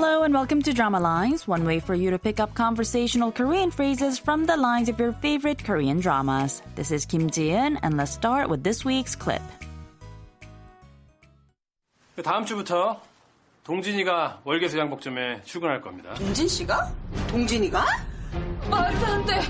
Hello and welcome to Drama Lines, one way for you to pick up conversational Korean phrases from the lines of your favorite Korean dramas. This is Kim Ji-eun, and let's start with this week's clip. 다음 주부터 동진이가 월계수 양복점에 출근할 겁니다. 동진 씨가? 동진이가? 말도 안 돼.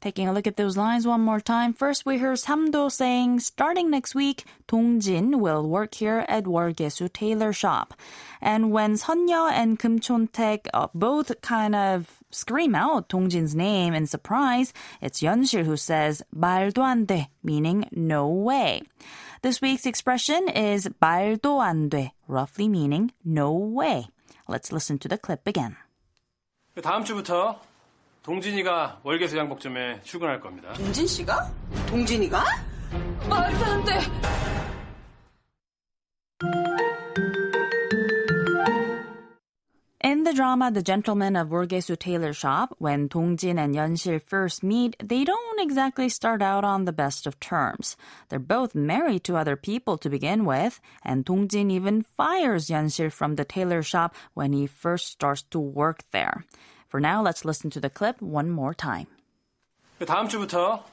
Taking a look at those lines one more time. First, we hear Samdo saying, starting next week, Dongjin will work here at Wolgyesu Tailor Shop. And when Sonyo and Kim Chun-tae uh, both kind of scream out Dongjin's name in surprise, it's Yeonsil who says, 말도 안 돼, meaning no way. This week's expression is 말도 안 돼, roughly meaning no way. Let's listen to the clip again. 다음 주부터 동진이가 월계수 양복점에 출근할 겁니다. 동진 씨가? 동진이가? 말도 안 돼. In the drama The Gentleman of Wolgyesu Tailor Shop, when Dongjin and Yeonsil first meet, they don't exactly start out on the best of terms. They're both married to other people to begin with, and Dongjin even fires Yeonsil from the tailor shop when he first starts to work there. For now, let's listen to the clip one more time. 다음 주부터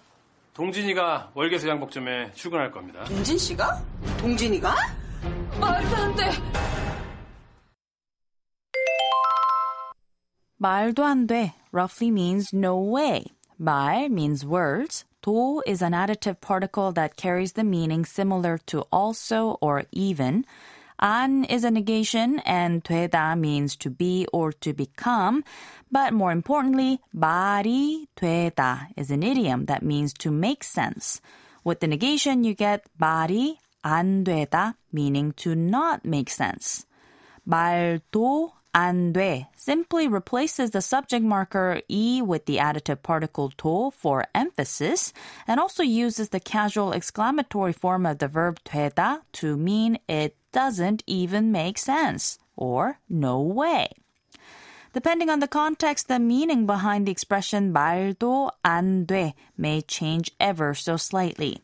동진이가 월계수 양복점에 출근할 겁니다. 동진 씨가? 동진이가? 말도 안 돼. 말도 안 돼 roughly means no way. 말 means words. 도 is an additive particle that carries the meaning similar to also or even. 안 is a negation and 되다 means to be or to become. But more importantly, 말이 되다 is an idiom that means to make sense. With the negation, you get 말이 안 되다, meaning to not make sense. 말도 안 돼 simply replaces the subject marker e with the additive particle 도 for emphasis and also uses the casual exclamatory form of the verb 되다 to mean it doesn't even make sense or no way. Depending on the context, the meaning behind the expression 말도 안 돼 may change ever so slightly.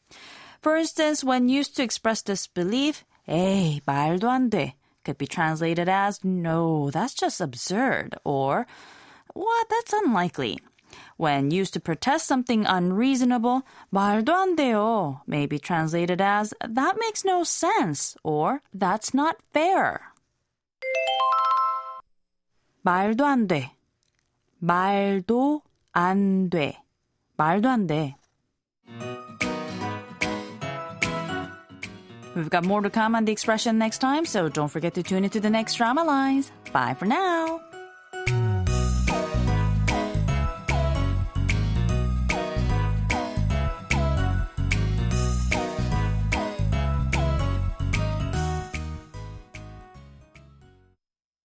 For instance, when used to express disbelief, 에이, 말도 안 돼 could be translated as no, that's just absurd, or what, that's unlikely. When used to protest something unreasonable, 말도 안 돼요 may be translated as that makes no sense, or that's not fair. 말도 안 돼. 말도 안 돼. 말도 안 돼. We've got more to come on the expression next time, so don't forget to tune into the next drama lines. Bye for now.